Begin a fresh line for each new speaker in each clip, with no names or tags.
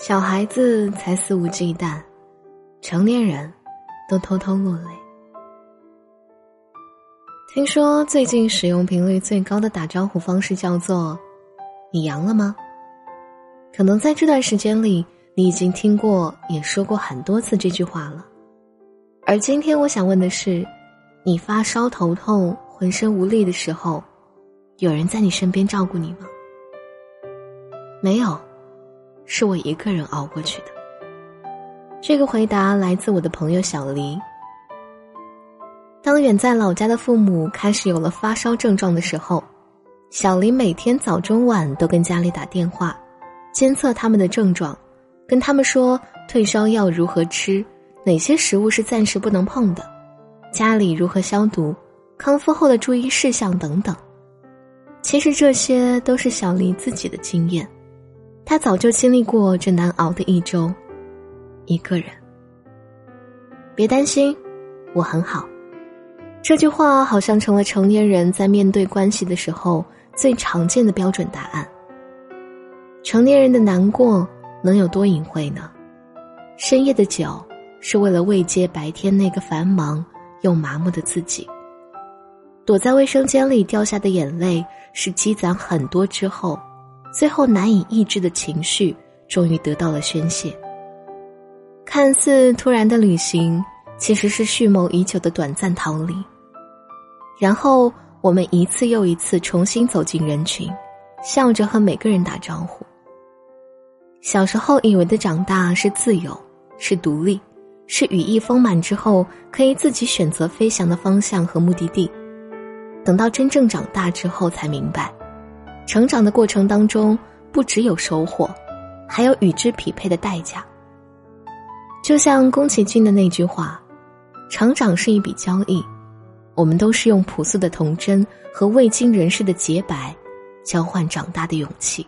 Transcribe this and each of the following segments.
小孩子才肆无忌惮，成年人都偷偷落泪。听说最近使用频率最高的打招呼方式叫做“你阳了吗？”可能在这段时间里，你已经听过也说过很多次这句话了。而今天我想问的是：你发烧、头痛、浑身无力的时候，有人在你身边照顾你吗？没有。是我一个人熬过去的。这个回答来自我的朋友小黎。当远在老家的父母开始有了发烧症状的时候，小黎每天早中晚都跟家里打电话，监测他们的症状，跟他们说退烧药如何吃，哪些食物是暂时不能碰的，家里如何消毒，康复后的注意事项等等。其实这些都是小黎自己的经验。他早就经历过这难熬的一周，一个人。别担心，我很好。这句话好像成了成年人在面对关系的时候最常见的标准答案。成年人的难过能有多隐晦呢？深夜的酒是为了慰藉白天那个繁忙又麻木的自己。躲在卫生间里掉下的眼泪是积攒很多之后。最后难以抑制的情绪，终于得到了宣泄。看似突然的旅行，其实是蓄谋已久的短暂逃离。然后我们一次又一次重新走进人群，笑着和每个人打招呼。小时候以为的长大是自由，是独立，是羽翼丰满之后可以自己选择飞翔的方向和目的地。等到真正长大之后，才明白。成长的过程当中，不只有收获，还有与之匹配的代价。就像宫崎骏的那句话：“成长是一笔交易，我们都是用朴素的童真和未经人事的洁白，交换长大的勇气。”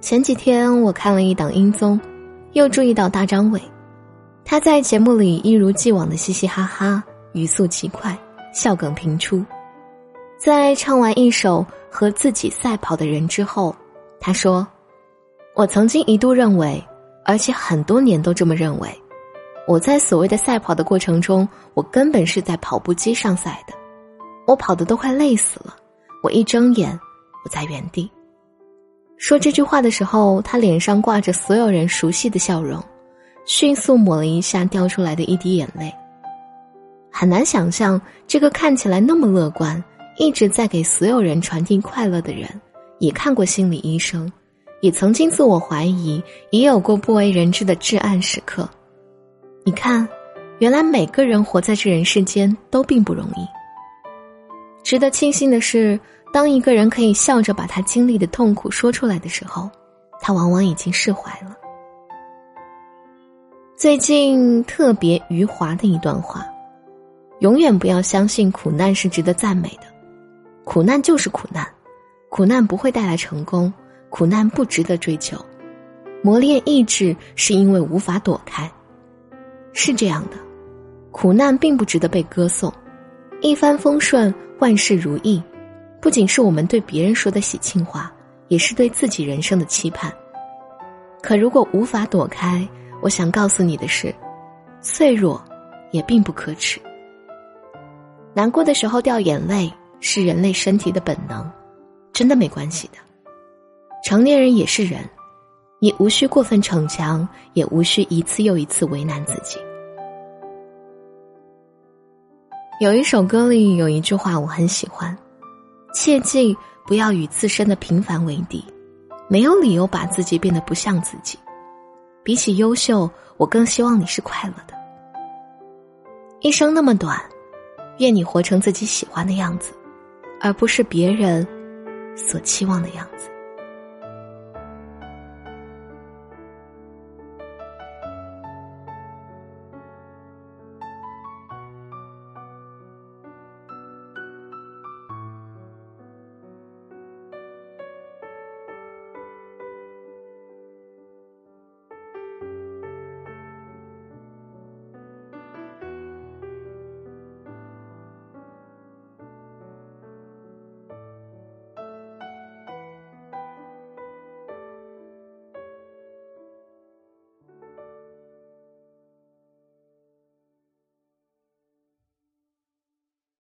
前几天我看了一档音综，又注意到大张伟，他在节目里一如既往的嘻嘻哈哈，语速奇快，笑梗频出。在唱完一首《和自己赛跑的人》之后，他说：“我曾经一度认为，而且很多年都这么认为，我在所谓的赛跑的过程中，我根本是在跑步机上赛的，我跑的都快累死了。我一睁眼，我在原地。”说这句话的时候，他脸上挂着所有人熟悉的笑容，迅速抹了一下掉出来的一滴眼泪。很难想象，这个看起来那么乐观。一直在给所有人传递快乐的人，也看过心理医生，也曾经自我怀疑，也有过不为人知的至暗时刻。你看，原来每个人活在这人世间都并不容易。值得庆幸的是，当一个人可以笑着把他经历的痛苦说出来的时候，他往往已经释怀了。最近特别余华的一段话：永远不要相信苦难是值得赞美的。苦难就是苦难，苦难不会带来成功，苦难不值得追求。磨练意志是因为无法躲开，是这样的，苦难并不值得被歌颂。一帆风顺，万事如意，不仅是我们对别人说的喜庆话，也是对自己人生的期盼。可如果无法躲开，我想告诉你的是，脆弱也并不可耻。难过的时候掉眼泪。是人类身体的本能，真的没关系的。成年人也是人，你无需过分逞强，也无需一次又一次为难自己。有一首歌里有一句话我很喜欢：切记不要与自身的平凡为敌，没有理由把自己变得不像自己。比起优秀，我更希望你是快乐的。一生那么短，愿你活成自己喜欢的样子。而不是别人所期望的样子。